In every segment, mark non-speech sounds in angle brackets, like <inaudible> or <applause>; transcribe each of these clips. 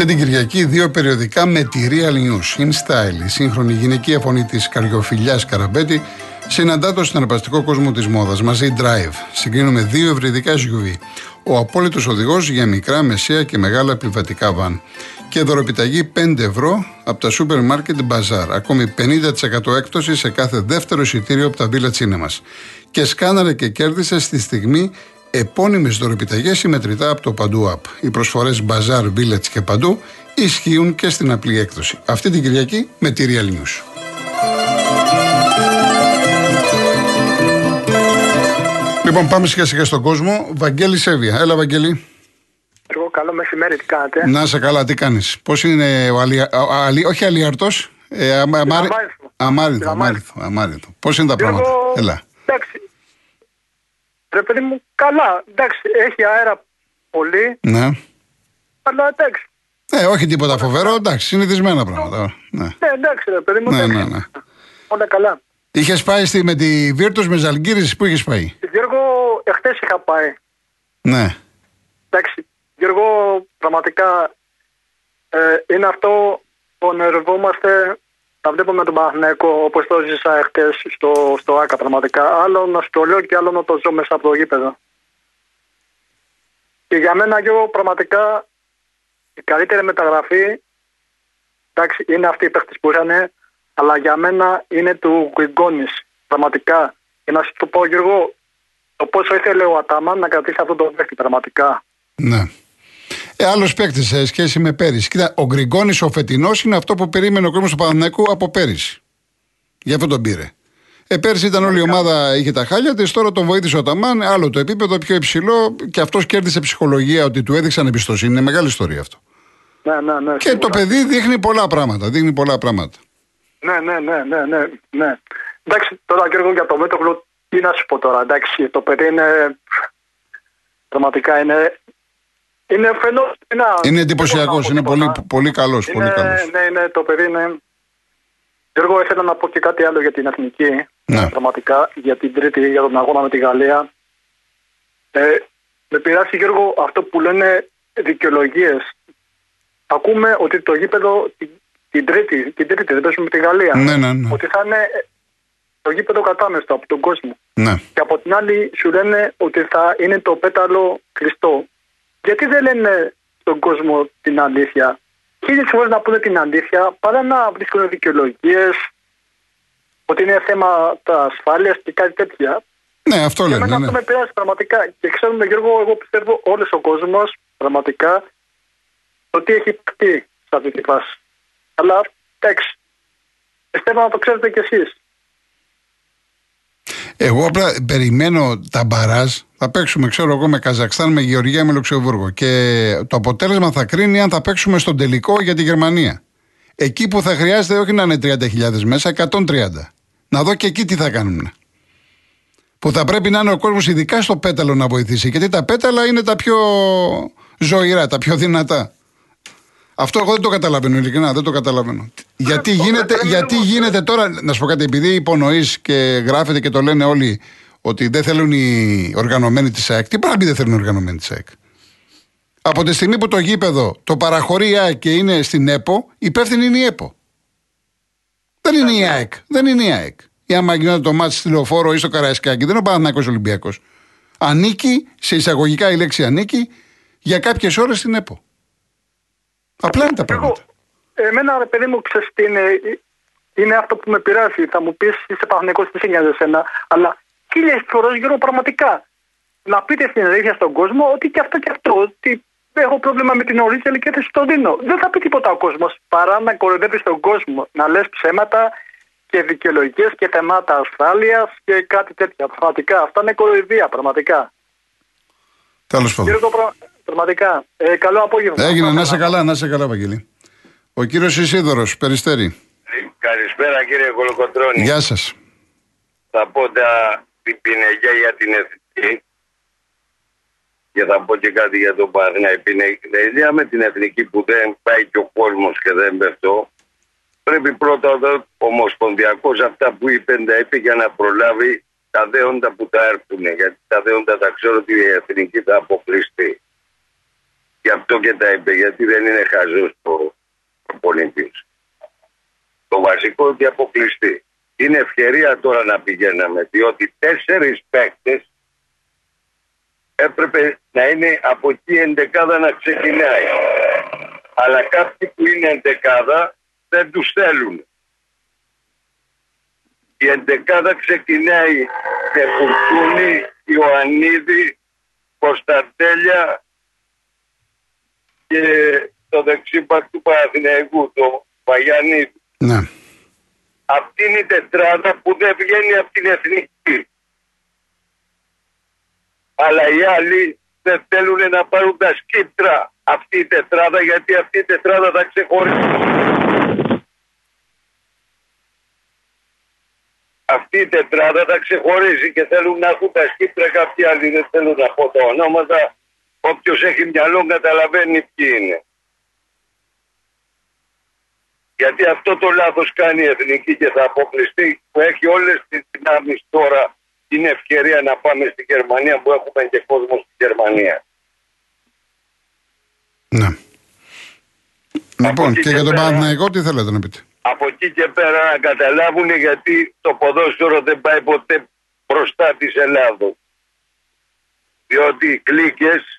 Αυτή την Κυριακή δύο περιοδικά με τη Real News. In Style, η σύγχρονη γυναικεία φωνή της καριοφιλιάς Καραμπέτη, συναντά το συναρπαστικό κόσμο της μόδας. Μαζί Drive. Συγκρίνουμε δύο ευρυδικά SUV. Ο απόλυτος οδηγός για μικρά, μεσαία και μεγάλα επιβατικά βαν. Και δωροπιταγή 5 ευρώ από τα σούπερ μάρκετ Bazaar. Ακόμη 50% έκπτωση σε κάθε δεύτερο εισιτήριο από τα Villa Cinemas. Και σκάναρε και κέρδισε στη στιγμή επώνυμες δωροπιταγές συμμετρητά από το Παντού App. Οι προσφορές Bazaar, Village και Παντού ισχύουν και στην απλή έκδοση. Αυτή την Κυριακή με τη Real News. Λοιπόν, πάμε σιγά σιγά στον κόσμο. Βαγγέλη Σέβια. Έλα, Βαγγέλη. Εγώ καλό μεσημέρι, τι κάνετε; Να σε καλά, τι κάνεις; Πώς είναι ο Αλία, αλι, όχι Αλιαρτό, ε, αμάρι, αμάριτο. Αμάριτο. Πώς είναι τα πράγματα; Έλα. Εντάξει, Ρε παιδί μου, καλά. Εντάξει, έχει αέρα πολύ. Ναι. Αλλά εντάξει. Ε, όχι τίποτα φοβερό, εντάξει, συνηθισμένα πράγματα. Ναι, ναι εντάξει, ρε παιδί μου. Ναι, ναι, ναι. Όλα καλά. Είχες πάει στη, με τη Βίρτο με Ζαλγκύρης, πού είχες πάει; Γιώργο, εχθές είχα πάει. Ναι. Εντάξει, Γιώργο, πραγματικά ε, είναι αυτό που ονειρευόμαστε τα βλέπω με τον Παναθηναϊκό όπως το ζήσα εχθές στο, στο ΑΚΑ πραγματικά. Άλλο να στο λέω και άλλο να το ζω μέσα από το γήπεδο. Και για μένα, εγώ πραγματικά η καλύτερη μεταγραφή εντάξει, είναι αυτή η παίχτη που είχαν, αλλά για μένα είναι του Γκριγκόνη. Πραγματικά. Και να σου το πω, Γιώργο, το πόσο ήθελε ο Ατάμαν να κρατήσει αυτό το παίχτη πραγματικά. Ναι. Ε, Άλλος παίκτης σε σχέση με πέρυσι. Κοίτα, ο Γκριγκόνης ο φετινός είναι αυτό που περίμενε ο κόσμος του Παναθηναϊκού από πέρυσι. Γι' αυτό τον πήρε. Ε, πέρσι ήταν όλη η ομάδα, είχε τα χάλια της. Τώρα τον βοήθησε ο Ταμάν. Άλλο το επίπεδο, πιο υψηλό. Και αυτός κέρδισε ψυχολογία ότι του έδειξαν εμπιστοσύνη. Είναι μεγάλη ιστορία αυτό. Ναι, ναι, ναι, και το παιδί δείχνει πολλά πράγματα. Δείχνει πολλά πράγματα. Ναι, ναι, ναι, ναι, ναι. ναι. Εντάξει, τώρα και εγώ για το μέτωπλο, τι να σου πω τώρα. Εντάξει, το παιδί είναι. Πραγματικά είναι είναι φαινόμενα. Είναι εντυπωσιακός, είναι πολύ, πολύ καλός. Πολύ καλός. Ναι, ναι, το παιδί είναι. Γιώργο, ήθελα να πω και κάτι άλλο για την εθνική. Ναι. Πραγματικά για την τρίτη, για τον αγώνα με τη Γαλλία. Ε, με πειράζει, Γιώργο, αυτό που λένε δικαιολογίες. Ακούμε ότι το γήπεδο την, τρίτη, την τρίτη δεν παίζουμε με τη Γαλλία. Ναι, ναι, ναι. Ότι θα είναι το γήπεδο κατάμεστο από τον κόσμο. Ναι. Και από την άλλη σου λένε ότι θα είναι το πέταλο κλειστό. Γιατί δεν λένε στον κόσμο την αλήθεια; Χίλιε φορέ να πούνε την αλήθεια παρά να βρίσκουν δικαιολογίες ότι είναι θέμα ασφάλειας και κάτι τέτοια. Ναι, αυτό λένε. Εμένα ναι. αυτό με πειράζει πραγματικά. Και ξέρουμε, Γιώργο, εγώ πιστεύω όλος ο κόσμος πραγματικά ότι έχει πει σε αυτή τη φάση. Αλλά εντάξει. Πιστεύω να το ξέρετε κι εσείς. Εγώ απλά περιμένω τα μπαράζ. Θα παίξουμε, ξέρω εγώ, με Καζακστάν, με Γεωργία, με Λουξεμβούργο. Και το αποτέλεσμα θα κρίνει αν θα παίξουμε στον τελικό για τη Γερμανία. Εκεί που θα χρειάζεται όχι να είναι 30.000 μέσα, 130. Να δω και εκεί τι θα κάνουν. Που θα πρέπει να είναι ο κόσμος ειδικά στο πέταλο να βοηθήσει. Γιατί τα πέταλα είναι τα πιο ζωηρά, τα πιο δυνατά. Αυτό εγώ δεν το καταλαβαίνω, ειλικρινά δεν το καταλαβαίνω. Γιατί γίνεται, γιατί γίνεται τώρα, να σου πω κάτι, επειδή υπονοείς και γράφεται και το λένε όλοι ότι δεν θέλουν οι οργανωμένοι της ΑΕΚ. Τι πράγμα δεν θέλουν οι οργανωμένοι της ΑΕΚ; Από τη στιγμή που το γήπεδο το παραχωρεί η ΑΕΚ και είναι στην ΕΠΟ, υπεύθυνη είναι η ΕΠΟ. Δεν είναι η ΑΕΚ. Δεν είναι η ΑΕΚ. Ή άμα γινόταν το μάτι στη λεωφόρο ή στο Καραϊσκάκι, δεν είναι ο Παναθηναϊκός Ολυμπιακός. Ανήκει, σε εισαγωγικά η λέξη ανήκει, για κάποιες ώρες στην ΕΠΟ. Απλά είναι τα πράγματα. εμένα, ρε παιδί μου, ξέρεις τι είναι. Είναι αυτό που με πειράζει. Θα μου πεις, είσαι Παναθηναϊκός, τι σε νοιάζει εσένα. Αλλά χίλιε φορέ γύρω πραγματικά. Να πείτε στην αλήθεια στον κόσμο ότι και αυτό και αυτό. Ότι έχω πρόβλημα με την ορίζελη και δεν το δίνω. Δεν θα πει τίποτα ο κόσμος παρά να κοροϊδεύει τον κόσμο. Να λες ψέματα και δικαιολογίες και θεμάτα ασφάλειας και κάτι τέτοια. Πραγματικά. Αυτά είναι κοροϊδία, πραγματικά. Τέλος πάντων. Πραγματικά. Ε, καλό απόγευμα. Έγινε, να σε καλά, να σε καλά, Βαγγελή. Ο κύριος Ισίδωρος, περιστέρη. Καλησπέρα κύριε Κολοκοτρώνη. Γεια σας. Θα πω τα πινεγιά για την εθνική και θα πω και κάτι για τον Παθήνα. Η με την εθνική που δεν πάει και ο κόσμος και δεν πέφτω. Πρέπει πρώτα ο Ομοσπονδιακός αυτά που είπε να είπε για να προλάβει τα δέοντα που θα έρθουν. Γιατί τα δέοντα τα ξέρω ότι η εθνική θα αποκλειστεί. Γι' αυτό και τα είπε, γιατί δεν είναι χαζός το προπονητής. Το βασικό ότι αποκλειστεί. Είναι ευκαιρία τώρα να πηγαίναμε, διότι τέσσερις παίκτες έπρεπε να είναι από εκεί εντεκάδα να ξεκινάει. Αλλά κάποιοι που είναι εντεκάδα δεν τους θέλουν. Η εντεκάδα ξεκινάει με Φουρτούνη, Ιωαννίδη, Κωνσταντέλια και το δεξίπακ του Παναθηναϊκού, το Παγιανίδη. Ναι. Αυτή είναι η τετράδα που δεν βγαίνει από την εθνική. Αλλά οι άλλοι δεν θέλουν να πάρουν τα σκύπτρα αυτή η τετράδα γιατί αυτή η τετράδα θα ξεχωρίσει. Αυτή η τετράδα θα ξεχωρίσει και θέλουν να έχουν τα σκύπτρα κάποιοι άλλοι δεν θέλουν να πω τα ονόματα. Όποιος έχει μυαλό καταλαβαίνει ποιοι είναι. Γιατί αυτό το λάθος κάνει η Εθνική και θα αποκλειστεί που έχει όλες τις δυνάμεις τώρα την ευκαιρία να πάμε στη Γερμανία που έχουμε και κόσμο στη Γερμανία. Ναι. Λοιπόν, εκεί και και για τον πέρα- Παναθηναϊκό τι θέλετε να πείτε; Από εκεί και πέρα να καταλάβουν γιατί το ποδόσφαιρο δεν πάει ποτέ μπροστά της Ελλάδος. Διότι οι κλίκες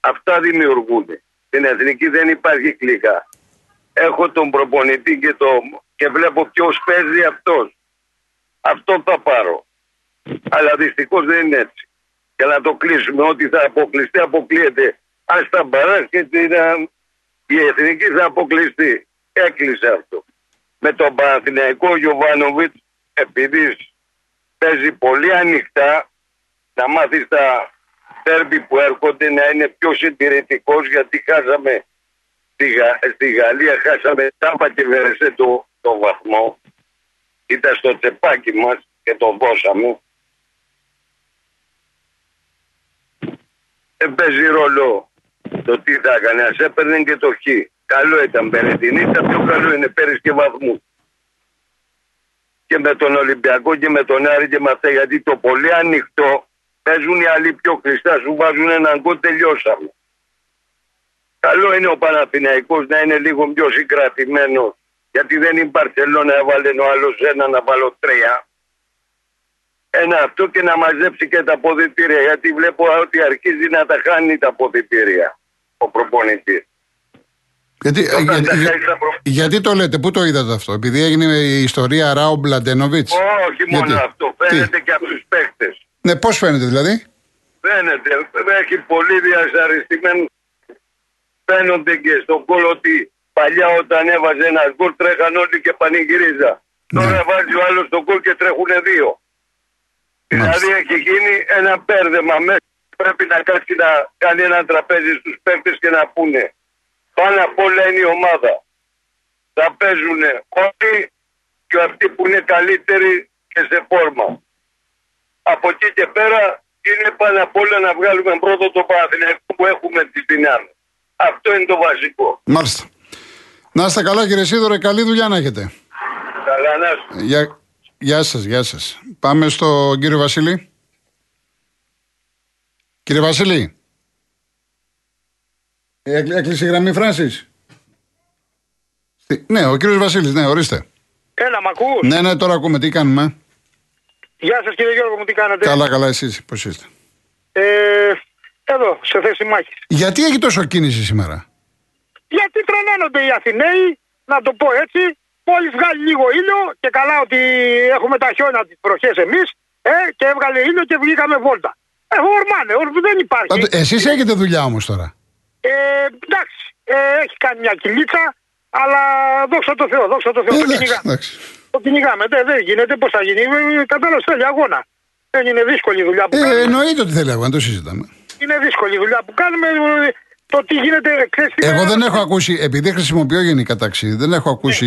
αυτά δημιουργούνται. Στην εθνική δεν υπάρχει κλίκα. Έχω τον προπονητή και, το, και βλέπω ποιος παίζει αυτός. Αυτό θα πάρω. Αλλά δυστυχώς δεν είναι έτσι. Και να το κλείσουμε ότι θα αποκλειστεί, αποκλείεται. Αν στα μπαράσκετ είναι- η εθνική θα αποκλειστεί. Έκλεισε αυτό. Με τον Παναθηναϊκό Γιωβάνοβιτς, επειδή παίζει πολύ ανοιχτά, να μάθεις τα τέρμπι που έρχονται να είναι πιο συντηρητικός γιατί χάσαμε στη, Γα- στη Γαλλία, χάσαμε τάπα και βερεσέ το, το βαθμό. Ήταν στο τσεπάκι μας και το δώσαμε. Δεν παίζει ρόλο το τι θα έκανε. Ας έπαιρνε και το χ. Καλό ήταν Περετινή, τα πιο καλό είναι πέρυσι και βαθμού. Και με τον Ολυμπιακό και με τον Άρη και με αυτά γιατί το πολύ ανοιχτό παίζουν οι άλλοι πιο κλειστά, σου βάζουν έναν γκολ, τελειώσαμε. Καλό είναι ο Παναθηναϊκός να είναι λίγο πιο συγκρατημένο γιατί δεν είναι η Μπαρσελόνα έβαλε ο άλλος ένα να βάλω τρία. Ένα αυτό και να μαζέψει και τα αποδητήρια γιατί βλέπω ότι αρχίζει να τα χάνει τα αποδητήρια ο προπονητής. Γιατί, Όταν για- τα για- χάσει τα προ- γιατί το λέτε, πού το είδατε αυτό, επειδή έγινε η ιστορία Ράου Μπλαντένοβιτ. Όχι μόνο Γιατί; αυτό, φαίνεται και από τους παίκτες. Ναι, πώς φαίνεται δηλαδή; Φαίνεται, έχει πολύ διασαριστημένο. Φαίνονται και στον κόλ ότι παλιά όταν έβαζε ένα γκολ τρέχαν όλοι και πανηγυρίζα. Ναι. Τώρα βάζει ο άλλος τον γκολ και τρέχουν δύο. Μάλιστα. Δηλαδή έχει γίνει ένα πέρδεμα μέσα. Πρέπει να κάτσει να κάνει ένα τραπέζι στους παίκτες και να πούνε. Πάνω απ' όλα είναι η ομάδα. Θα παίζουν όλοι και αυτοί που είναι καλύτεροι και σε φόρμα. Από εκεί και πέρα είναι πάνω απ' όλα να βγάλουμε πρώτο το Παναθηναϊκό που έχουμε τις δυνάμεις. Αυτό είναι το βασικό. Μάλιστα. Να είστε καλά, κύριε Σίδωρε, καλή δουλειά να έχετε. Καλά να σου. Γεια, γεια σας, γεια σας. Πάμε στον κύριο Βασίλη. Κύριε Βασίλη. Έκλει- Έκλεισε η γραμμή Φράνσις. Τι- Ναι, ο κύριος Βασίλης, ναι, ορίστε. Έλα, μ' ακούς; Ναι, ναι, τώρα ακούμε τι κάνουμε; Γεια σας κύριε Γιώργο μου, τι κάνετε; Καλά, καλά, εσείς, πώς είστε; Ε, εδώ, σε θέση μάχης. Γιατί έχει τόσο κίνηση σήμερα; Γιατί τρελαίνονται οι Αθηναίοι, να το πω έτσι, μόλις βγάλει λίγο ήλιο και καλά ότι έχουμε τα χιόνια τις προχές εμείς, ε, και έβγαλε ήλιο και βγήκαμε βόλτα. Ε, ορμάνε, ορ- δεν υπάρχει. Πάντω, Εσείς έχετε δουλειά όμως τώρα; Ε, εντάξει, ε, έχει κάνει μια κυλίτσα, αλλά δόξα τω Θεώ, δόξα τω Θεώ, Ε, το εντάξει, κυνηγάμε. εντάξει. Το κυνηγάμε, δεν, δεν γίνεται, πώς θα γίνει, Ε, κατάλαβες θέλει αγώνα. Δεν είναι δύσκολη η δουλειά που Ε, κάνουμε. εννοείται ότι θέλει αγώνα, το συζητάμε. Είναι δύσκολη η δουλειά που κάνουμε. ε, Το τι γίνεται, ξέρεις τι Εγώ είναι- δεν έχω ακούσει, επειδή χρησιμοποιώ γενικά ταξί, δεν έχω ακούσει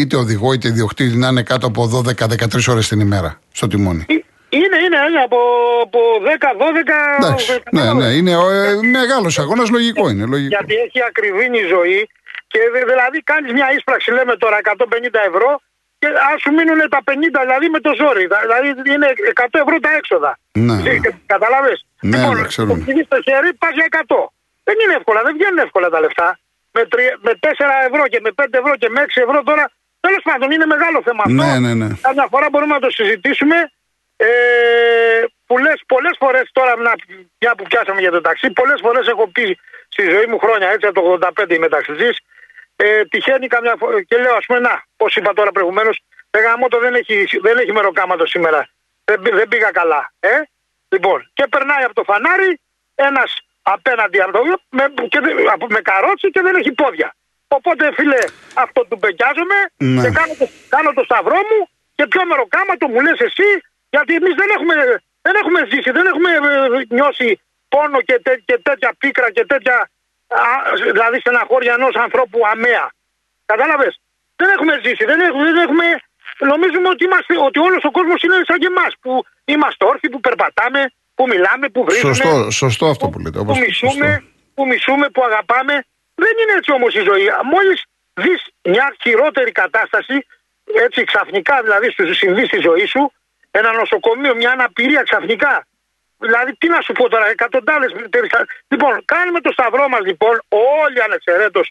είτε οδηγό είτε ιδιοκτήτη να είναι κάτω από 12-13 ώρες την ημέρα στο τιμόνι. Ε, Είναι, είναι, είναι από, από 10-12. Εντάξει, ε, ναι, κατάλαβες. ναι, είναι ε, μεγάλος αγώνας, λογικό είναι. Λογικό. Γιατί έχει ακριβήνει η ζωή και δε- δηλαδή κάνεις μια ίσπραξη, λέμε τώρα 150 ευρώ και ας σου μείνουν τα 50 δηλαδή με το ζόρι. Δα- Δηλαδή είναι 100 ευρώ τα έξοδα. Ναι, ναι. Καταλαβες. Ναι, ναι, ξέρουμε. το πηγαίνει στο χέρι, πας για 100. Δεν είναι εύκολα, δεν βγαίνουν εύκολα τα λεφτά. Με, 3, με 4 ευρώ και με 5 ευρώ και με 6 ευρώ τώρα. Τέλος πάντων, είναι μεγάλο θέμα αυτό. Ναι, ναι, ναι. Καμιά φορά μπορούμε να το συζητήσουμε. Ε, που λες πολλές φορές τώρα, να, μια που πιάσαμε για το ταξί, πολλές φορές έχω πει στη ζωή μου χρόνια, έτσι από το 85 είμαι ταξιτζής. Ε, τυχαίνει καμιά φορά και λέω, ας πούμε, να, πώς είπα τώρα προηγουμένως, το δεν έχει, δεν έχει μεροκάματο σήμερα. Δεν, δεν πήγα καλά. Ε; Λοιπόν, και περνάει από το φανάρι ένας απέναντι από το, με, και, με καρότσι και δεν έχει πόδια. Οπότε, φίλε, αυτό του πεκιάζομαι Ναι. και κάνω το, κάνω το σταυρό μου και πιο μεροκάματο μου λες εσύ, γιατί εμείς δεν έχουμε, δεν έχουμε ζήσει, δεν έχουμε ε, νιώσει πόνο και, τέ, και τέτοια πίκρα και τέτοια, α, δηλαδή στεναχώρια ενός ανθρώπου αμαία. Κατάλαβες; Δεν έχουμε ζήσει, δεν έχουμε, δεν έχουμε νομίζουμε ότι, είμαστε, ότι όλος ο κόσμος είναι σαν και εμάς, που είμαστε όρθιοι, που περπατάμε, που μιλάμε, που βρίζουμε, Σωστό, σωστό αυτό που λέτε. που Όπως, μισούμε, σωστό. που μισούμε, που αγαπάμε. Δεν είναι έτσι όμως η ζωή. Μόλις δεις μια χειρότερη κατάσταση, έτσι ξαφνικά δηλαδή σου συμβεί στη ζωής σου, ένα νοσοκομείο, μια αναπηρία ξαφνικά. Δηλαδή, τι να σου πω τώρα, εκατοντάδες Λοιπόν, κάνουμε το σταυρό μας λοιπόν, όλοι ανεξαιρέτως,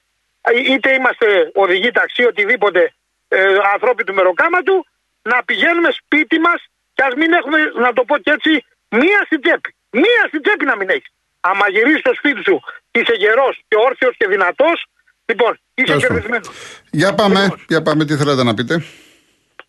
είτε είμαστε οδηγοί ταξί, οτιδήποτε ε, ανθρώποι του μεροκάματου, να πηγαίνουμε σπίτι μας και ας μην έχουμε, να το πω και έτσι, μία στην τσέπη. Μία στην τσέπη να μην έχεις. Άμα γυρίσεις στο σπίτι σου και είσαι γερός και όρθιος και δυνατός, λοιπόν, είσαι Τέλος πάντων. κερδισμένος. Για πάμε, Λοιπόν. για πάμε, τι θέλατε να πείτε;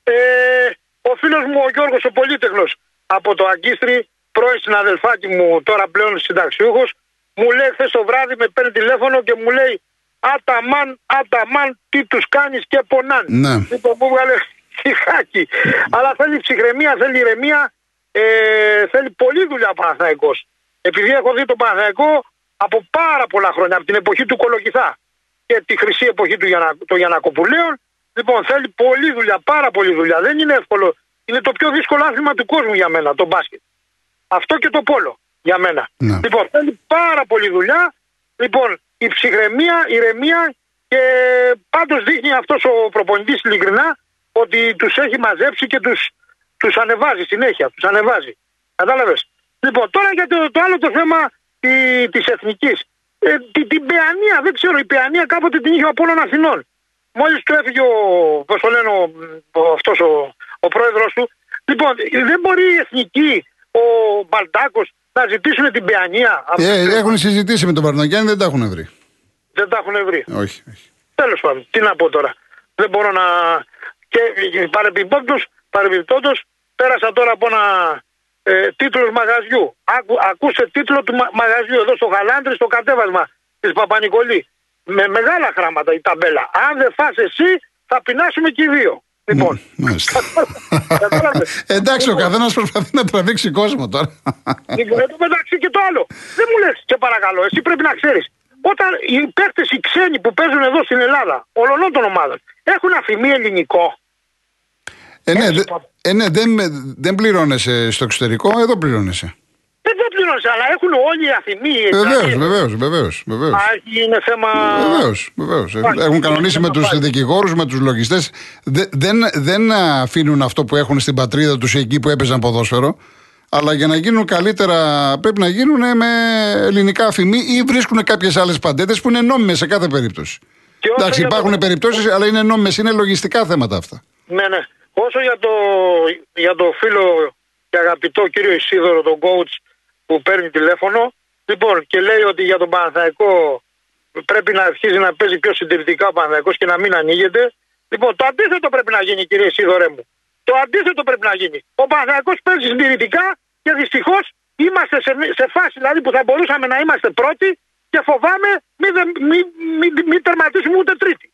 Ε, ο φίλος μου ο Γιώργος ο Πολύτεχνος από το Αγκίστρι, πρώην συναδελφάκι μου τώρα πλέον συνταξιούχος, μου λέει χθες το βράδυ με παίρνει τηλέφωνο και μου λέει Αταμάν, αταμάν, τι τους κάνεις και πονάν. Ναι. Λοιπόν, μου βγάλε ψυχάκι. Αλλά θέλει ψυχραιμία, θέλει ηρεμία, ε, θέλει πολλή δουλειά ο Παναθηναϊκός. Επειδή έχω δει τον Παναθηναϊκό από πάρα πολλά χρόνια, από την εποχή του Κολοκυθά και τη χρυσή εποχή του Γιαννα, των Γιανακοπουλαίων. Λοιπόν, θέλει πολλή δουλειά, πάρα πολλή δουλειά. Δεν είναι εύκολο. Είναι το πιο δύσκολο άθλημα του κόσμου για μένα, το μπάσκετ. Αυτό και το πόλο για μένα. Ναι. Λοιπόν, θέλει πάρα πολλή δουλειά. Λοιπόν, η ψυχραιμία, η ηρεμία και πάντως δείχνει αυτός ο προπονητής ειλικρινά ότι τους έχει μαζέψει και τους τους ανεβάζει συνέχεια. Τους ανεβάζει. Κατάλαβες. Λοιπόν, τώρα για το, το άλλο το θέμα τη εθνικής. Ε, την, την Παιανία, δεν ξέρω, η Παιανία κάποτε την είχε ο Απόλλων Αθηνών. Μόλις του έφυγε ο, πώς το λένε, ο, ο, αυτός ο, ο πρόεδρος του. Λοιπόν, δεν μπορεί η εθνική, ο Μπαλτάκος, να ζητήσουν την Παιανία. από- Ε, έχουν συζητήσει με τον Παρνογιάννη, δεν τα έχουν βρει. Δεν τα έχουν βρει. Όχι, όχι. Τέλος πάντων, τι να πω τώρα. Δεν μπορώ να. Και παρεμπιπτόντω, πέρασα τώρα από ένα ε, τίτλος μαγαζιού. Άκου, ακούσε τίτλο του μα- μαγαζιού εδώ στο Γαλάντρι, στο κατέβασμα της Παπα-Νικολή. Με μεγάλα γράμματα η ταμπέλα. Αν δεν φας εσύ, θα πεινάσουμε και οι δύο. Λοιπόν. Μάλιστα. Κατάλαβες. <laughs> Εντάξει, ο καθένας προσπαθεί να τραβήξει κόσμο τώρα. Λοιπόν, εν τω μεταξύ και το άλλο. Δεν μου λες, σε παρακαλώ, εσύ πρέπει να ξέρεις. Όταν οι παίκτες οι ξένοι που παίζουν εδώ στην Ελλάδα, όλων των ομάδων, έχουν αφημί ελληνικό. Ε, ναι, Έτσι, δε- λοιπόν. ε, ναι, δεν, δεν πληρώνεσαι στο εξωτερικό, εδώ πληρώνεσαι. Δεν το πληρώνεις, αλλά έχουν όλοι οι αφημί. Βεβαίως, δηλαδή, βεβαίως, βεβαίως. Βεβαίως. Α, είναι θέμα. Βεβαίως, βεβαίως. Υπάρχει, Έχουν είναι κανονίσει με θέμα του πάλι. δικηγόρους, με τους λογιστές. Δεν, δεν αφήνουν αυτό που έχουν στην πατρίδα τους εκεί που έπαιζαν ποδόσφαιρο. Αλλά για να γίνουν καλύτερα πρέπει να γίνουν με ελληνικά αφημί ή βρίσκουν κάποιες άλλες παντέτες που είναι νόμιμες σε κάθε περίπτωση. Και όσο Εντάξει, για το- υπάρχουν περιπτώσεις, αλλά είναι νόμιμες, είναι λογιστικά θέματα αυτά. Ναι, ναι. Όσο για το, για το φίλο και αγαπητό κύριο Ισίδωρο, τον coach που παίρνει τηλέφωνο, λοιπόν, και λέει ότι για τον Παναθαϊκό πρέπει να αρχίζει να παίζει πιο συντηρητικά ο Παναθαϊκός και να μην ανοίγεται. Λοιπόν, το αντίθετο πρέπει να γίνει, κύριε Ισίδωρε μου. Το αντίθετο πρέπει να γίνει. Ο Παναθαϊκός παίζει συντηρητικά και δυστυχώς είμαστε σε, σε φάση δηλαδή που θα μπορούσαμε να είμαστε πρώτοι και φοβάμαι μην, δεν- μην, μην, μην τερματίσουμε ούτε τρίτη.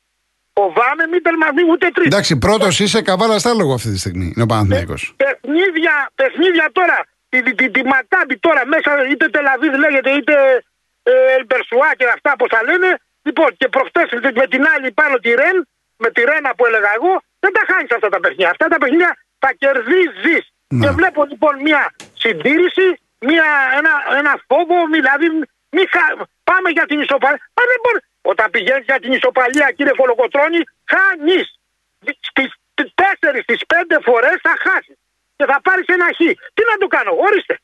Φοβάμαι μην τερματίσουμε ούτε τρίτη. Εντάξει, πρώτος είσαι καβάλα στα λόγο αυτή τη στιγμή. Είναι ο Παναθηναϊκός. παιχνίδια, παιχνίδια τώρα, τη, τη, τη, τη Μακάμπη τώρα μέσα, είτε Τελαβίδ λέγεται, είτε ε, Ελμπερσουά και αυτά που θα λένε. Λοιπόν, και προχτές με την άλλη πάνω τη Ρεν, με τη Ρένα που έλεγα εγώ, δεν τα χάνεις αυτά τα παιχνίδια. Αυτά τα παιχνίδια τα κερδίζεις. Ναι. Και βλέπω λοιπόν μια συντήρηση, μια, ένα, ένα φόβο, δηλαδή μη χα- πάμε για την ισοπαλία. Μα δεν μπορεί. Όταν πηγαίνεις για την ισοπαλία, κύριε Κολοκοτρώνη, χάνεις. Στις τέσσερις, στις πέντε φορές θα χάσεις. Και θα πάρεις ένα χ. Τι να το κάνω, ορίστε.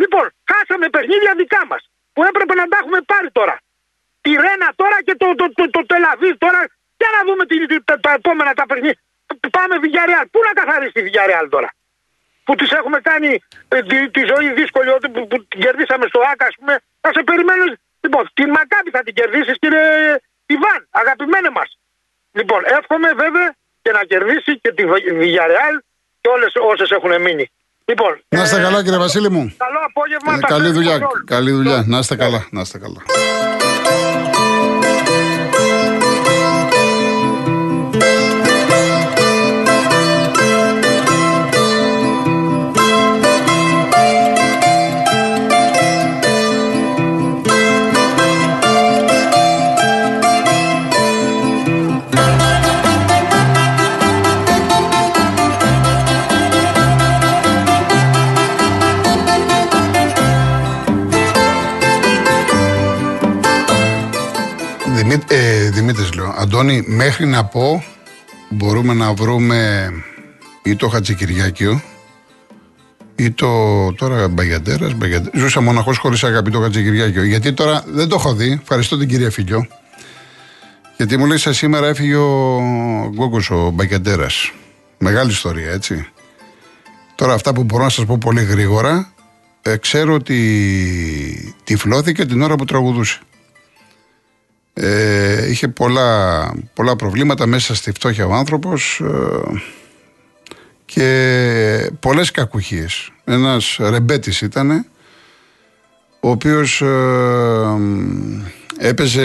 Λοιπόν, χάσαμε παιχνίδια δικά μας. Που έπρεπε να τα έχουμε πάρει τώρα. τη Ρένα τώρα και το, το, το, το Τελαβή τώρα. Για να δούμε τι, τα, τα επόμενα τα παιχνίδια. Πάμε Βιγιαρεάλ. Πού να καθαρίσει τη Βιγιαρεάλ τώρα. Που τη έχουμε κάνει ε, τη, τη, ζωή δύσκολη ότι που, που την κερδίσαμε στο ΑΚΑ, ας πούμε. Θα σε περιμένω. Λοιπόν, την Μακάπη θα την κερδίσεις, κύριε Ιβάν, αγαπημένε μας. Λοιπόν, εύχομαι βέβαια και να κερδίσει και τη Βιγιαρεάλ και όλες όσες έχουν μείνει. Λοιπόν, να είστε ε, καλά, κύριε Βασίλη μου. Καλό απόγευμα. Ε, καλή δουλειά. Καλή δουλειά. Να είστε καλά. Να είστε καλά. Αντώνη, μέχρι να πω μπορούμε να βρούμε ή το Χατζικυριάκιο ή το τώρα Μπαγιαντέρας, Μπαγιαντέρας. Ζούσα μοναχός χωρίς αγάπη το Χατζικυριάκιο. Γιατί τώρα δεν το έχω δει, ευχαριστώ την κυρία Φιλιό. Γιατί μου λέει σε σήμερα έφυγε ο Γκόγκος ο Μπαγιαντέρας. Μεγάλη ιστορία έτσι. Τώρα αυτά που μπορώ να σας πω πολύ γρήγορα, ε, ξέρω ότι τυφλώθηκε την ώρα που τραγουδούσε. Ε, είχε πολλά, πολλά προβλήματα μέσα στη φτώχεια ο άνθρωπος ε, και πολλές κακουχίες. Ένας ρεμπέτης ήταν ο οποίος ε, έπαιζε,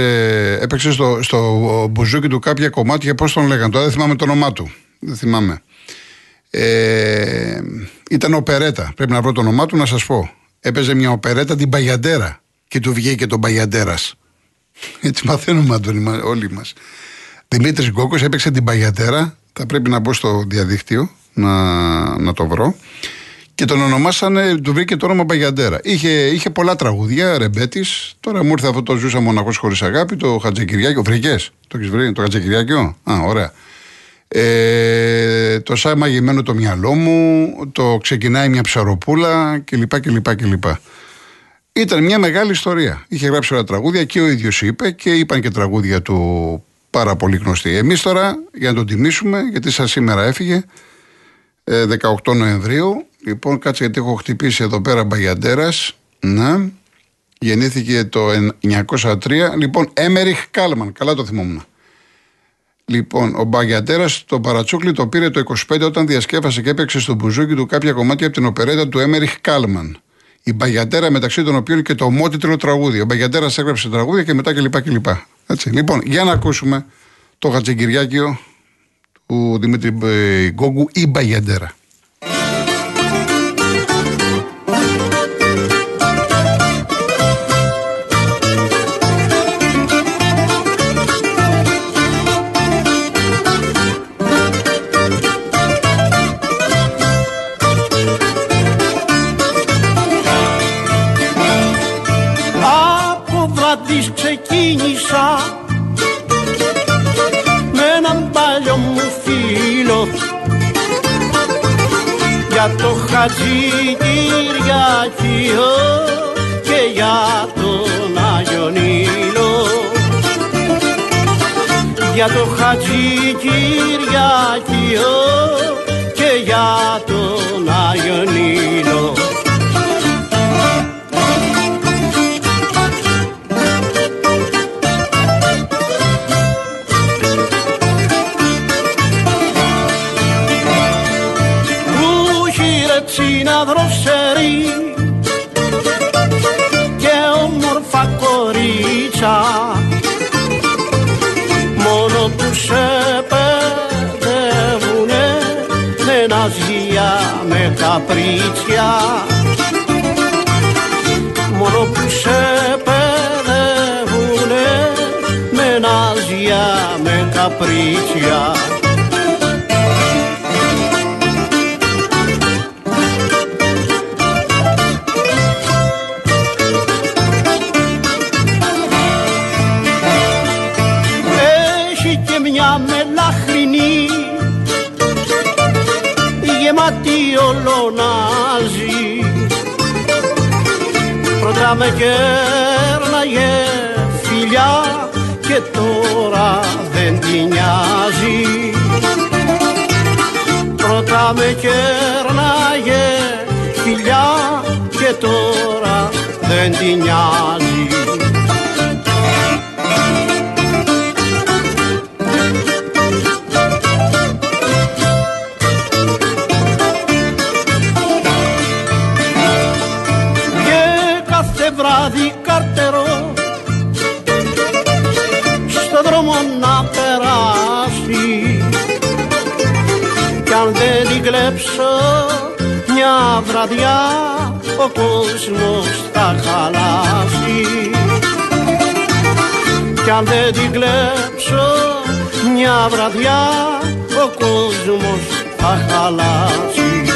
έπαιξε στο, στο μπουζούκι του κάποια κομμάτια, πώς τον λέγανε, τώρα δεν θυμάμαι το όνομά του, δεν θυμάμαι. Ε, ήταν οπερέτα, πρέπει να βρω το όνομά του να σας πω. Έπαιζε μια οπερέτα την Παγιαντέρα και του βγήκε τον Παγιαντέρας. Έτσι μαθαίνουμε, Αντώνη, όλοι μας. Δημήτρης Γκόκος έπαιξε την Παγιατέρα. Θα πρέπει να μπω στο διαδίκτυο να, να το βρω. Και τον ονομάσανε, του βρήκε το όνομα Παγιαντέρα. Είχε, είχε πολλά τραγούδια, ρεμπέτης. Τώρα μου ήρθε αυτό το ζούσα μοναχός χωρίς αγάπη, το Χατζεκυριάκιο. Βρήκε. Το έχεις βρει, το Χατζεκυριάκιο; Α, ωραία. Ε, το σαν μαγειμένο το μυαλό μου, το ξεκινάει μια ψαροπούλα κλπ. κλπ, κλπ. Ήταν μια μεγάλη ιστορία. Είχε γράψει όλα τραγούδια και ο ίδιος είπε και είπαν και τραγούδια του πάρα πολύ γνωστοί. Εμείς τώρα, για να τον τιμήσουμε, γιατί σαν σήμερα έφυγε, 18 ε, Νοεμβρίου. Λοιπόν, κάτσε γιατί έχω χτυπήσει εδώ πέρα Μπαγιαντέρας. Να. Γεννήθηκε το 1903. Λοιπόν, Έμεριχ Κάλμαν. Καλά το θυμόμουν. Λοιπόν, ο Μπαγιαντέρας το παρατσούκλι το πήρε το 25 όταν διασκέφασε και έπαιξε στο μπουζούκι του κάποια κομμάτια από την οπερέτα του Έμεριχ Κάλμαν η Μπαγιαντέρα μεταξύ των οποίων και το ομότιτλο τραγούδι. Ο Μπαγιαντέρας έγραψε τραγούδια και μετά κλπ. κλπ. Έτσι. Λοιπόν, για να ακούσουμε το Χατζεγκυριάκιο του Δημήτρη ε, Γκόγκου ή Μπαγιαντέρα. Για το Χατζη Κυριακείο και για τον Άγιο για το Χατζη Πρώτα με κέρναγε φιλιά και τώρα δεν τη νοιάζει ο κόσμος θα χαλάσει. Κι αν δεν την κλέψω μια βραδιά ο κόσμος θα χαλάσει